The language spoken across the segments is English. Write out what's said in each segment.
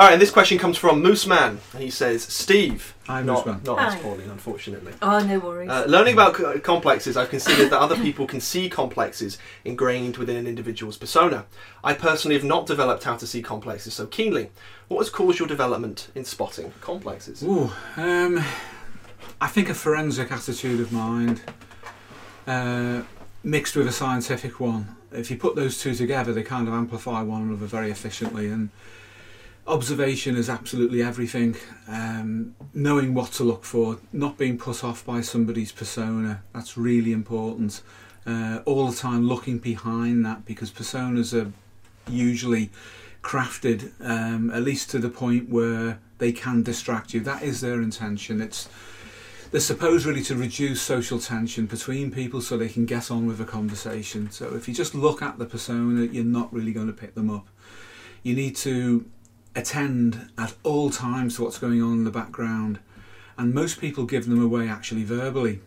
All right, and this question comes from Moose Man, and he says, "Steve, I'm not, Moose Man. not Hi. as Pauline, unfortunately. Oh, no worries. Uh, learning about c- complexes, I've considered that other people can see complexes ingrained within an individual's persona. I personally have not developed how to see complexes so keenly. What has caused your development in spotting complexes? Ooh, um, I think a forensic attitude of mind uh, mixed with a scientific one. If you put those two together, they kind of amplify one another very efficiently. And observation is absolutely everything. Um, knowing what to look for, not being put off by somebody's persona, that's really important. Uh, all the time looking behind that because personas are usually crafted um, at least to the point where they can distract you. That is their intention. It's they're supposed really to reduce social tension between people so they can get on with a conversation. So if you just look at the persona, you're not really going to pick them up. You need to attend at all times to what's going on in the background, and most people give them away actually verbally,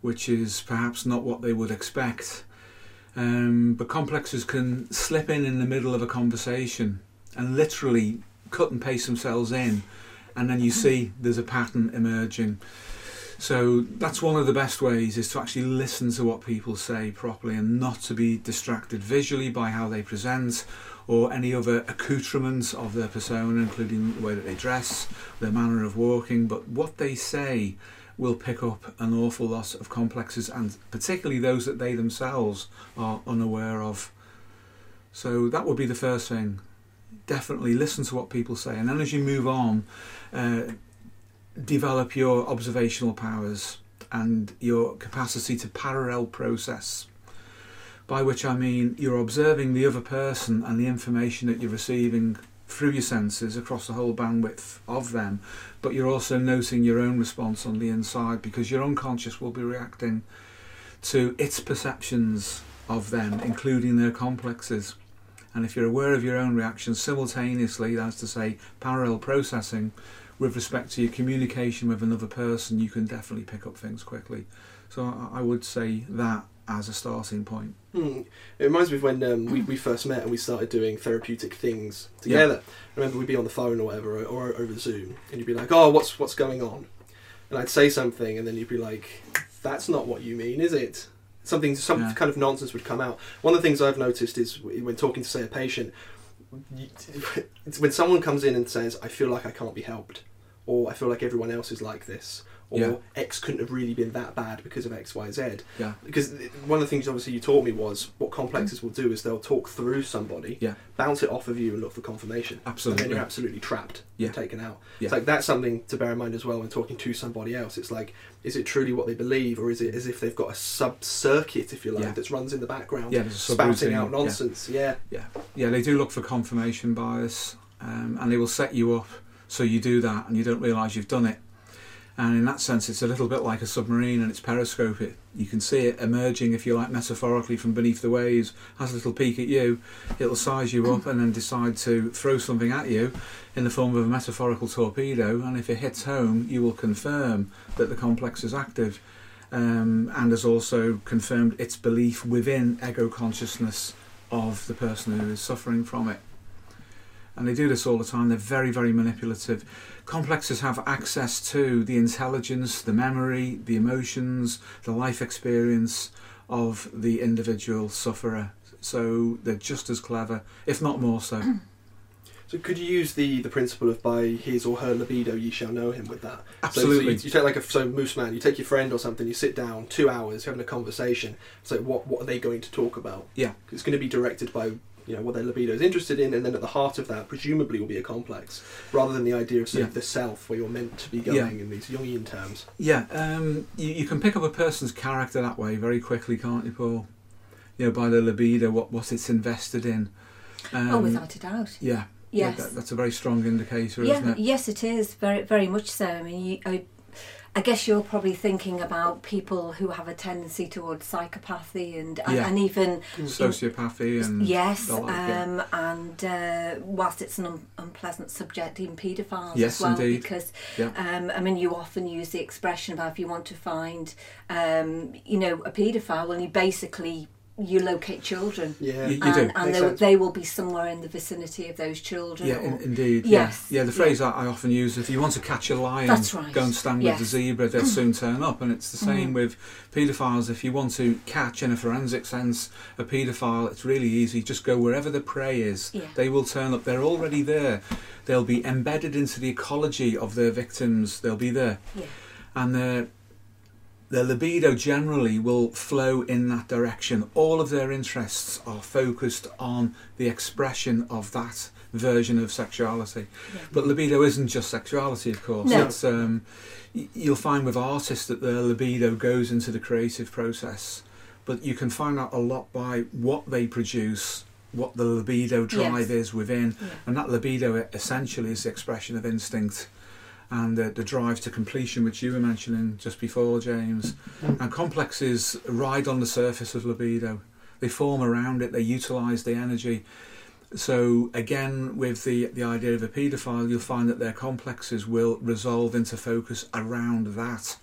which is perhaps not what they would expect. Um, but complexes can slip in in the middle of a conversation and literally cut and paste themselves in, and then you see there's a pattern emerging. So that's one of the best ways is to actually listen to what people say properly and not to be distracted visually by how they present or any other accoutrements of their persona, including the way that they dress, their manner of walking, but what they say will pick up an awful lot of complexes and particularly those that they themselves are unaware of. So that would be the first thing. Definitely listen to what people say, and then as you move on, uh, develop your observational powers and your capacity to parallel process. By which I mean you're observing the other person and the information that you're receiving through your senses across the whole bandwidth of them, but you're also noting your own response on the inside because your unconscious will be reacting to its perceptions of them, including their complexes. And if you're aware of your own reactions simultaneously, that's to say, parallel processing, with respect to your communication with another person, you can definitely pick up things quickly. So I I would say that as a starting point. Hmm. It reminds me of when um, we, we first met and we started doing therapeutic things together. I remember we'd be on the phone or whatever, or, or over Zoom, and you'd be like, "Oh, what's what's going on?" And I'd say something, and then you'd be like, "That's not what you mean, is it?" Something, some Yeah. kind of nonsense would come out. One of the things I've noticed is when talking to say a patient, when someone comes in and says, "I feel like I can't be helped," or "I feel like everyone else is like this," or Yeah. "X couldn't have really been that bad because of X, Y, Z. Yeah. because one of the things obviously you taught me was what complexes will do is they'll talk through somebody, Yeah. bounce it off of you, and look for confirmation. Absolutely. And then you're absolutely trapped, Yeah. taken out. Yeah. It's like that's something to bear in mind as well when talking to somebody else. It's like, is it truly what they believe, or is it as if they've got a sub circuit, if you like, Yeah. that runs in the background, Yeah, spouting out yeah. nonsense? Yeah. Yeah, they do look for confirmation bias, um, and they will set you up so you do that and you don't realise you've done it. And in that sense, it's a little bit like a submarine and its periscope. It, you can see it emerging, if you like, metaphorically from beneath the waves, has a little peek at you, it'll size you up and then decide to throw something at you in the form of a metaphorical torpedo. And if it hits home, you will confirm that the complex is active um, and has also confirmed its belief within ego consciousness of the person who is suffering from it. And they do this all the time. They're very, very manipulative. Complexes have access to the intelligence, the memory, the emotions, the life experience of the individual sufferer. So they're just as clever, if not more so. So could you use the the principle of by his or her libido ye shall know him with that? So- So, Absolutely. you, you take like a so moose man, you take your friend or something, you sit down two hours having a conversation. So what what are they going to talk about? Yeah. it's going to be directed by you know what their libido is interested in, and then at the heart of that, presumably, will be a complex, rather than the idea of sort Yeah. of the self, where you're meant to be going Yeah. in these Jungian terms. Yeah, um, you, you can pick up a person's character that way very quickly, can't you, Paul? You know, by the libido, what, what it's invested in. Um, oh, without a doubt. Yeah. Yes. Yeah, that, that's a very strong indicator, yeah, isn't it? yes, it is very, very much so. I mean, you, I, I guess you're probably thinking about people who have a tendency towards psychopathy and and, Yeah. and even Sociopathy and yes, the like, yeah. um, and uh, whilst it's an un- unpleasant subject, even paedophiles Yes, as well, indeed. because Yeah. um, I mean, you often use the expression about if you want to find, um, you know, a paedophile, well, you basically you locate children. Yeah. You- you and do. and they, they will be somewhere in the vicinity of those children. Yeah, or- in, indeed. Yes, Yeah, yeah the yeah. phrase I, I often use: if you want to catch a lion, That's right. go and stand Yes. with the zebra; they'll soon turn up. And it's the same Mm. with paedophiles. If you want to catch, in a forensic sense, a paedophile, it's really easy. Just go wherever the prey is. Yeah. They will turn up. They're already there. They'll be embedded into the ecology of their victims. They'll be there, yeah. and their their libido generally will flow in that direction. All of their interests are focused on the expression of that version of sexuality. Yeah. But libido isn't just sexuality, of course. No. It's, um, you'll find with artists that their libido goes into the creative process, but you can find out a lot by what they produce, what the libido drive is within, Yeah. and that libido essentially is the expression of instinct and the, the drive to completion, which you were mentioning just before, James. Mm. And complexes ride on the surface of libido. They form around it. They utilise the energy. So again, with the the idea of a paedophile, you'll find that their complexes will resolve into focus around that.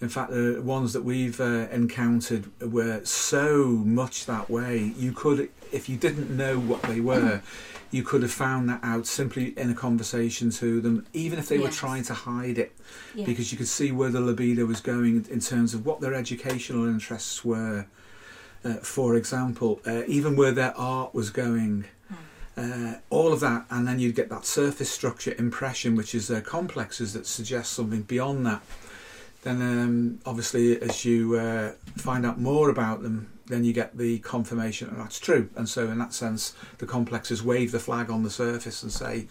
In fact, the ones that we've uh, encountered were so much that way. You could, if you didn't know what they were, you could have found that out simply in a conversation to them, even if they were trying to hide it because you could see where the libido was going in terms of what their educational interests were. Uh, for example, uh, even where their art was going, uh, all of that, and then you'd get that surface structure impression, which is their complexes that suggest something beyond that. Then, um, obviously, as you uh, find out more about them, then you get the confirmation that that's true. And so, in that sense, the complexes wave the flag on the surface and say,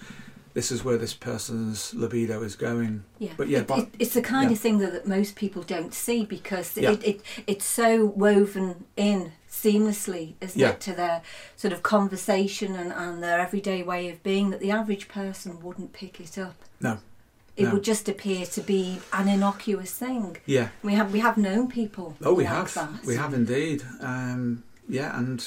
"This is where this person's libido is going." Yeah, But yeah, it, but- it, it's the kind yeah. of thing that, that most people don't see because Yeah. it, it it's so woven in seamlessly, isn't Yeah. it, to their sort of conversation and, and their everyday way of being that the average person wouldn't pick it up. No, It no. would just appear to be an innocuous thing. Yeah. We have we have known people. Oh, we like have. That. We have indeed. Um, yeah, and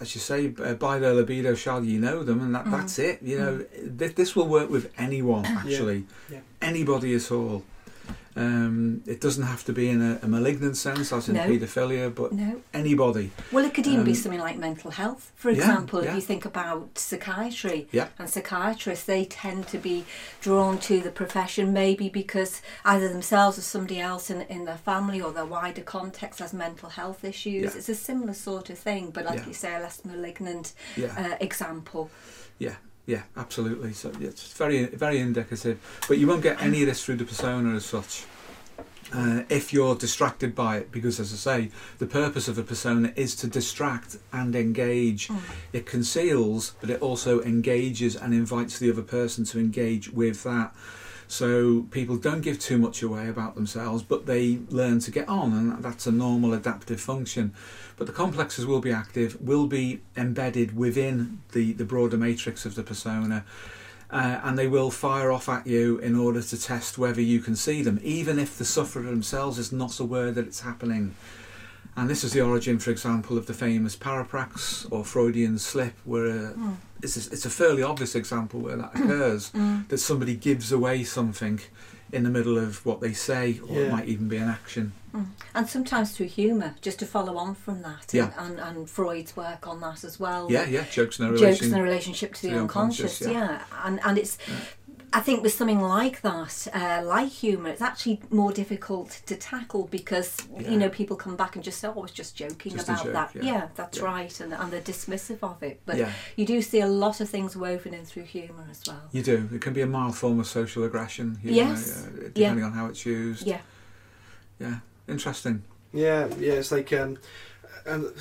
as you say, uh, by their libido shall you know them, and that, Mm. that's it. You know, th- this will work with anyone, actually. Yeah. Anybody at all. Um, it doesn't have to be in a, a malignant sense, as in No. paedophilia, but No. anybody. Well, it could even be Um, something like mental health. For yeah, example, yeah. if you think about psychiatry Yeah. and psychiatrists, they tend to be drawn to the profession maybe because either themselves or somebody else in, in their family or their wider context has mental health issues. Yeah. It's a similar sort of thing, but like Yeah. you say, a less malignant Yeah. uh, example. Yeah, absolutely. So yeah, it's very, very indicative. But you won't get any of this through the persona as such. Uh, if you're distracted by it, because as I say, the purpose of a persona is to distract and engage. It conceals, but it also engages and invites the other person to engage with that. So people don't give too much away about themselves, but they learn to get on, and that's a normal adaptive function. But the complexes will be active, will be embedded within the, the broader matrix of the persona, uh, and they will fire off at you in order to test whether you can see them, even if the sufferer themselves is not aware that it's happening. And this is the origin, for example, of the famous paraprax or Freudian slip, where uh, Mm. it's, a, it's a fairly obvious example where that occurs Mm. that somebody gives away something in the middle of what they say, or it might even be an action. Mm. And sometimes through humour, just to follow on from that. Yeah. And, and, and Freud's work on that as well. Yeah, yeah, jokes in a jokes relation. in the relationship to the, to the unconscious, unconscious, yeah. and and it's Yeah. I think with something like that, uh, like humour, it's actually more difficult to tackle because Yeah. you know people come back and just say, "Oh, I was just joking Just about joke, that." yeah. that's Yeah. right, and, and they're dismissive of it. But yeah, you do see a lot of things woven in through humour as well. you do. It can be a mild form of social aggression, you Yes. know, uh, depending on how it's used. Yeah, Yeah, interesting. Yeah, yeah, it's like, um, and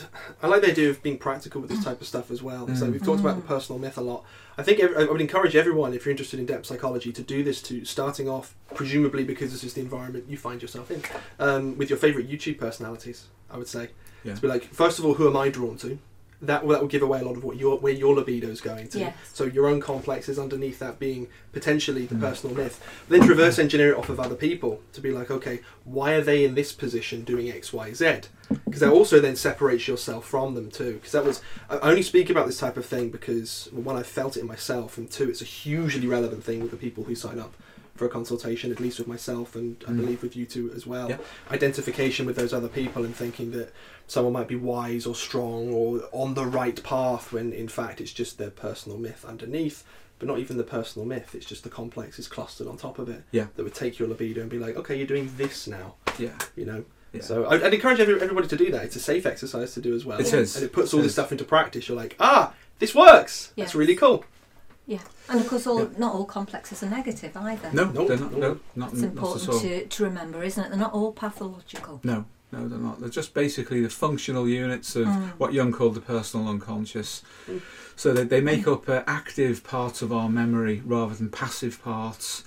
I like the idea of being practical with this type of stuff as well. So Mm. we've talked about the Mm. personal myth a lot. I think ev- I would encourage everyone, if you're interested in depth psychology, to do this. To starting off, presumably because this is the environment you find yourself in, um, with your favourite YouTube personalities. I would say Yeah. to be like, first of all, who am I drawn to? That will, that will give away a lot of what your where your libido is going to. Yes. So your own complex is underneath that being potentially the Mm. personal myth. Then to reverse engineer it off of other people to be like, okay, why are they in this position doing X, Y, Z? Because that also then separates yourself from them too. Because that was I only speak about this type of thing because well, one I felt it in myself, and two, it's a hugely relevant thing with the people who sign up for a consultation, at least with myself, and I Mm. believe with you two as well. Yeah. Identification with those other people and thinking that someone might be wise or strong or on the right path when in fact it's just their personal myth underneath. But not even the personal myth, it's just the complex is clustered on top of it. Yeah. That would take your libido and be like, okay, you're doing this now, Yeah. you know? Yeah. So I'd, I'd encourage every, everybody to do that. It's a safe exercise to do as well. It is. And it puts It all this stuff into practice. You're like, ah, this works. Yes. That's really cool. Yeah, and of course, all Yeah. not all complexes are negative either. No, No, they're not. no. No, not, it's important all. to, to remember, isn't it? They're not all pathological. No, no, they're not. They're just basically the functional units of Mm. what Jung called the personal unconscious. Mm. So that they make up uh, active parts of our memory rather than passive parts.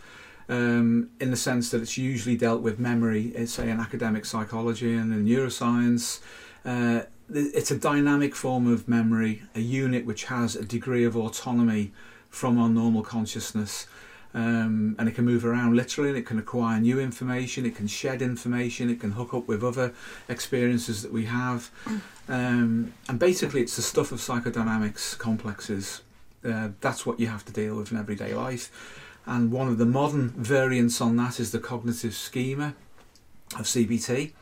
Um, in the sense that it's usually dealt with memory, in, say in academic psychology and in neuroscience. Uh, it's a dynamic form of memory, a unit which has a degree of autonomy from our normal consciousness. Um, and it can move around literally, and it can acquire new information, it can shed information, it can hook up with other experiences that we have. Um, and basically, it's the stuff of psychodynamics complexes. Uh, that's what you have to deal with in everyday life. And one of the modern variants on that is the cognitive schema of CBT,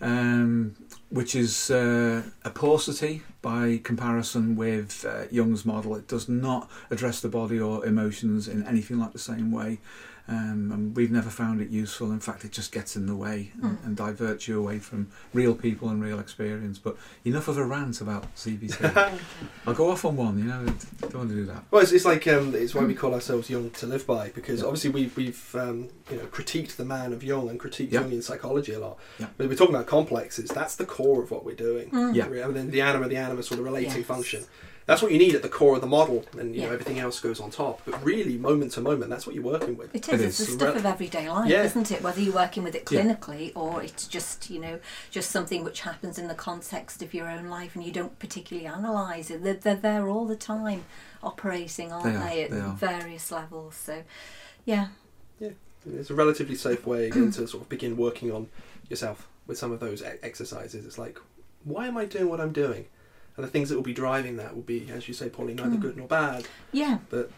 um, which is uh, a paucity by comparison with uh, Jung's model. It does not address the body or emotions in anything like the same way. Um, and we've never found it useful. In fact, it just gets in the way and, Mm. and diverts you away from real people and real experience. But enough of a rant about CBT. I'll go off on one, you know, don't want to do that. Well, it's, it's like um, it's why we call ourselves Jung to live by because obviously we've we've um, you know critiqued the man of Jung and critiqued Yeah. Jungian psychology a lot. Yeah. But we're talking about complexes. That's the core of what we're doing. Mm. Yeah. And then the anima, the animus, sort the relating Yes. function. That's what you need at the core of the model, and you know everything else goes on top. But really, moment to moment, that's what you're working with. It It is. It's is. the stuff of everyday life, Yeah. isn't it? Whether you're working with it Yeah. clinically or it's just, you know, just something which happens in the context of your own life and you don't particularly analyse it. They're, they're there all the time, operating, aren't They they, are, at they are. various levels. So, yeah. It's a relatively safe way again to sort of begin working on yourself with some of those e- exercises. It's like, why am I doing what I'm doing? And the things that will be driving that will be, as you say, Polly, neither Mm. good nor bad. Yeah. But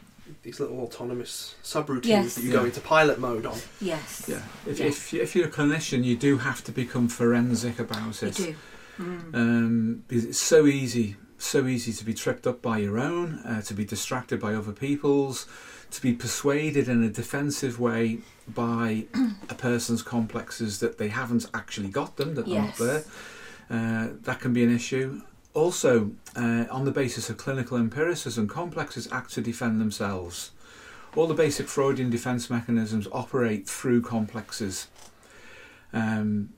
these little autonomous subroutines Yes. that you Yeah. go into pilot mode on. Yes. Yeah. If, Yeah. if, if you're a clinician, you do have to become forensic about it. You do. Mm. um, because it's so easy, so easy to be tripped up by your own, uh, to be distracted by other people's, to be persuaded in a defensive way by a person's complexes that they haven't actually got them, that they're not there. Uh, that can be an issue. Also, uh, on the basis of clinical empiricism, complexes act to defend themselves. All the basic Freudian defense mechanisms operate through complexes. Um,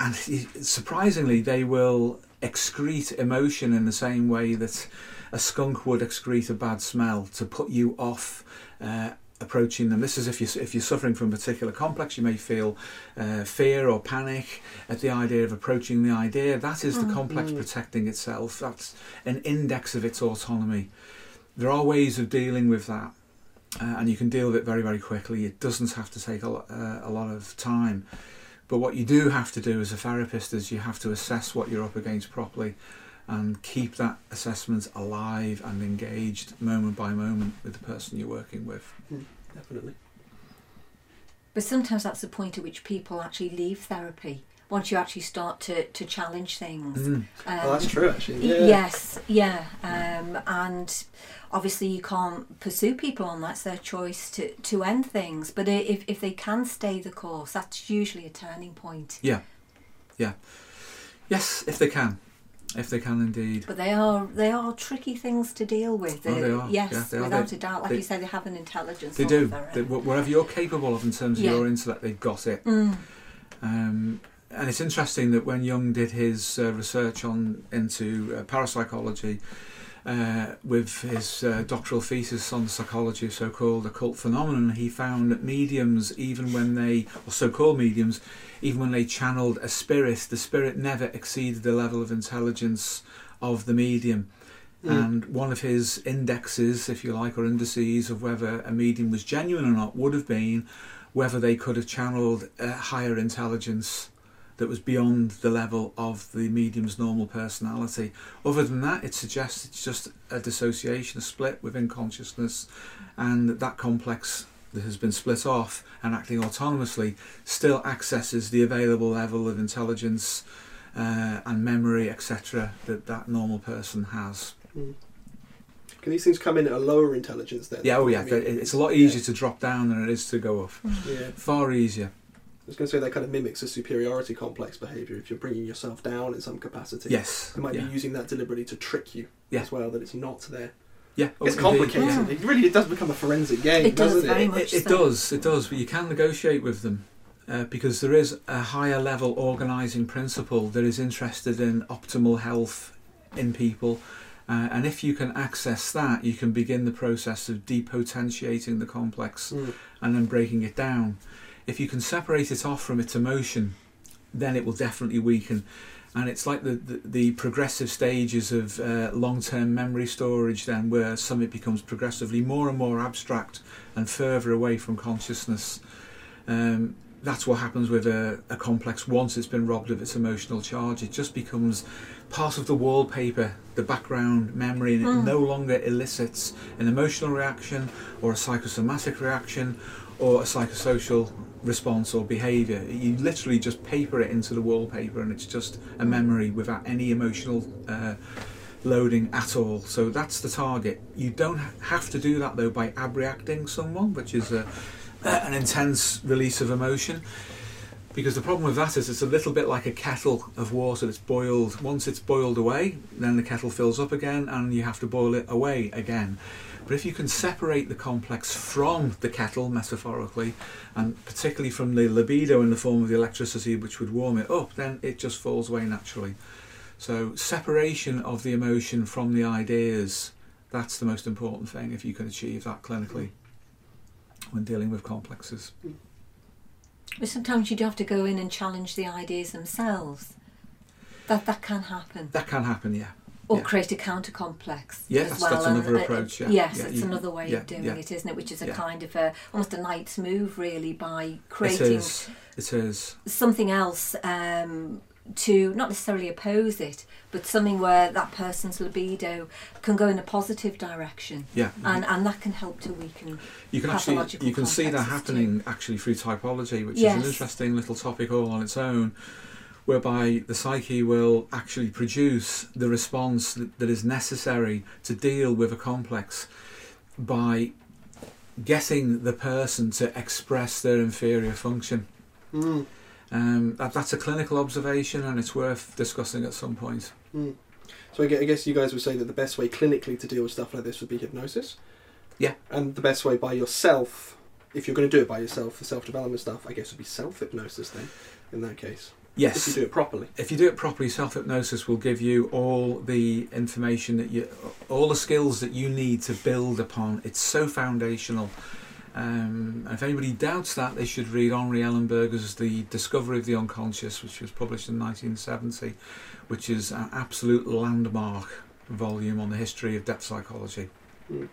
and surprisingly, they will excrete emotion in the same way that a skunk would excrete a bad smell to put you off uh, approaching them. This is if you if you're suffering from a particular complex, you may feel uh, fear or panic at the idea of approaching the idea. That is the Mm. complex Mm. protecting itself. That's an index of its autonomy. There are ways of dealing with that. Uh, and you can deal with it very, very quickly. It doesn't have to take a, uh, a lot of time. But what you do have to do as a therapist is you have to assess what you're up against properly and keep that assessment alive and engaged moment by moment with the person you're working with. Definitely. But sometimes that's the point at which people actually leave therapy. Once you actually start to, to challenge things. Mm. Um, well, that's true, actually. Yeah. Yes, yeah, um, and obviously you can't pursue people on that. It's their choice to, to end things. But if if they can stay the course, that's usually a turning point. Yeah, yeah. Yes, if they can. If they can indeed. But they are they are tricky things to deal with. Oh, they Uh, are. Yes, Yeah, they are. without They- a doubt. Like they- you say, they have an intelligence. They do. They, you're capable of in terms of Yeah. your intellect, they've got it. Mm, Um, and it's interesting that when Jung did his uh, research on into uh, parapsychology, uh, with his uh, doctoral thesis on the psychology of so-called occult phenomenon, he found that mediums, even when they, or so-called mediums, even when they channeled a spirit, the spirit never exceeded the level of intelligence of the medium. Mm. And one of his indexes, if you like, or indices of whether a medium was genuine or not would have been whether they could have channeled a higher intelligence that was beyond the level of the medium's normal personality. Other than that, it suggests it's just a dissociation, a split within consciousness, and that that complex that has been split off and acting autonomously still accesses the available level of intelligence uh, and memory, etc., that that normal person has. Mm. Can these things come in at a lower intelligence then? Yeah, oh yeah, I mean, it's a lot easier to drop down than it is to go up. yeah. Far easier. I was going to say that kind of mimics a superiority complex behaviour. If you're bringing yourself down in some capacity, Yes. they might yeah. be using that deliberately to trick you Yeah. as well. That it's not there. Yeah. It's complicated. Yeah. It really it does become a forensic game, It does doesn't very it? It, it so. does, it does, but you can negotiate with them uh, because there is a higher level organising principle that is interested in optimal health in people. Uh, and if you can access that, you can begin the process of depotentiating the complex Mm. and then breaking it down. If you can separate it off from its emotion, then it will definitely weaken. And it's like the, the, the progressive stages of uh, long term memory storage, then, where something becomes progressively more and more abstract and further away from consciousness. Um, that's what happens with a, a complex once it's been robbed of its emotional charge. It just becomes part of the wallpaper, the background memory, and it Mm. no longer elicits an emotional reaction or a psychosomatic reaction or a psychosocial response or behaviour. You literally just paper it into the wallpaper and it's just a memory without any emotional uh, loading at all. So that's the target. You don't have to do that though by abreacting someone, which is a, an intense release of emotion. Because the problem with that is it's a little bit like a kettle of water that's boiled. Once it's boiled away, then the kettle fills up again and you have to boil it away again. But if you can separate the complex from the kettle, metaphorically, and particularly from the libido in the form of the electricity which would warm it up, then it just falls away naturally. So, separation of the emotion from the ideas, that's the most important thing if you can achieve that clinically when dealing with complexes. But sometimes you do have to go in and challenge the ideas themselves. That that can happen. That can happen, yeah. Or Yeah. create a counter complex. Yeah, as that's- well. that's another uh, approach, yeah. Yes, Yeah, it's you- another way of doing it, isn't it? Which is a kind of a almost a knight's move, really, by creating is. It is. something else um, to not necessarily oppose it, but something where that person's libido can go in a positive direction, Yeah. and and that can help to weaken. You can actually you can see that complexes too. happening actually through typology, which is an interesting little topic all on its own, whereby the psyche will actually produce the response that, that is necessary to deal with a complex by getting the person to express their inferior function. Mm. Um, that, that's a clinical observation, and it's worth discussing at some point. Mm. So I I guess you guys would say that the best way clinically to deal with stuff like this would be hypnosis. Yeah. And the best way by yourself, if you're going to do it by yourself, for self-development stuff, I guess would be self-hypnosis then. In that case, Yes. if you do it properly. if you do it properly, self hypnosis will give you all the information that you, all the skills that you need to build upon. It's so foundational. Um, and if anybody doubts that, they should read Henri Ellenberger's The Discovery of the Unconscious, which was published in 1970, which is an absolute landmark volume on the history of depth psychology. Mm.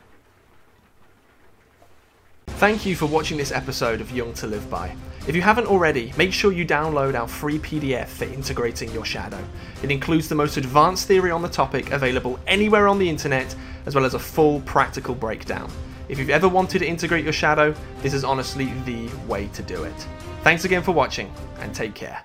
Thank you for watching this episode of Jung to Live By. If you haven't already, make sure you download our free PDF for integrating your shadow. It includes the most advanced theory on the topic available anywhere on the internet, as well as a full practical breakdown. If you've ever wanted to integrate your shadow, this is honestly the way to do it. Thanks again for watching, and take care.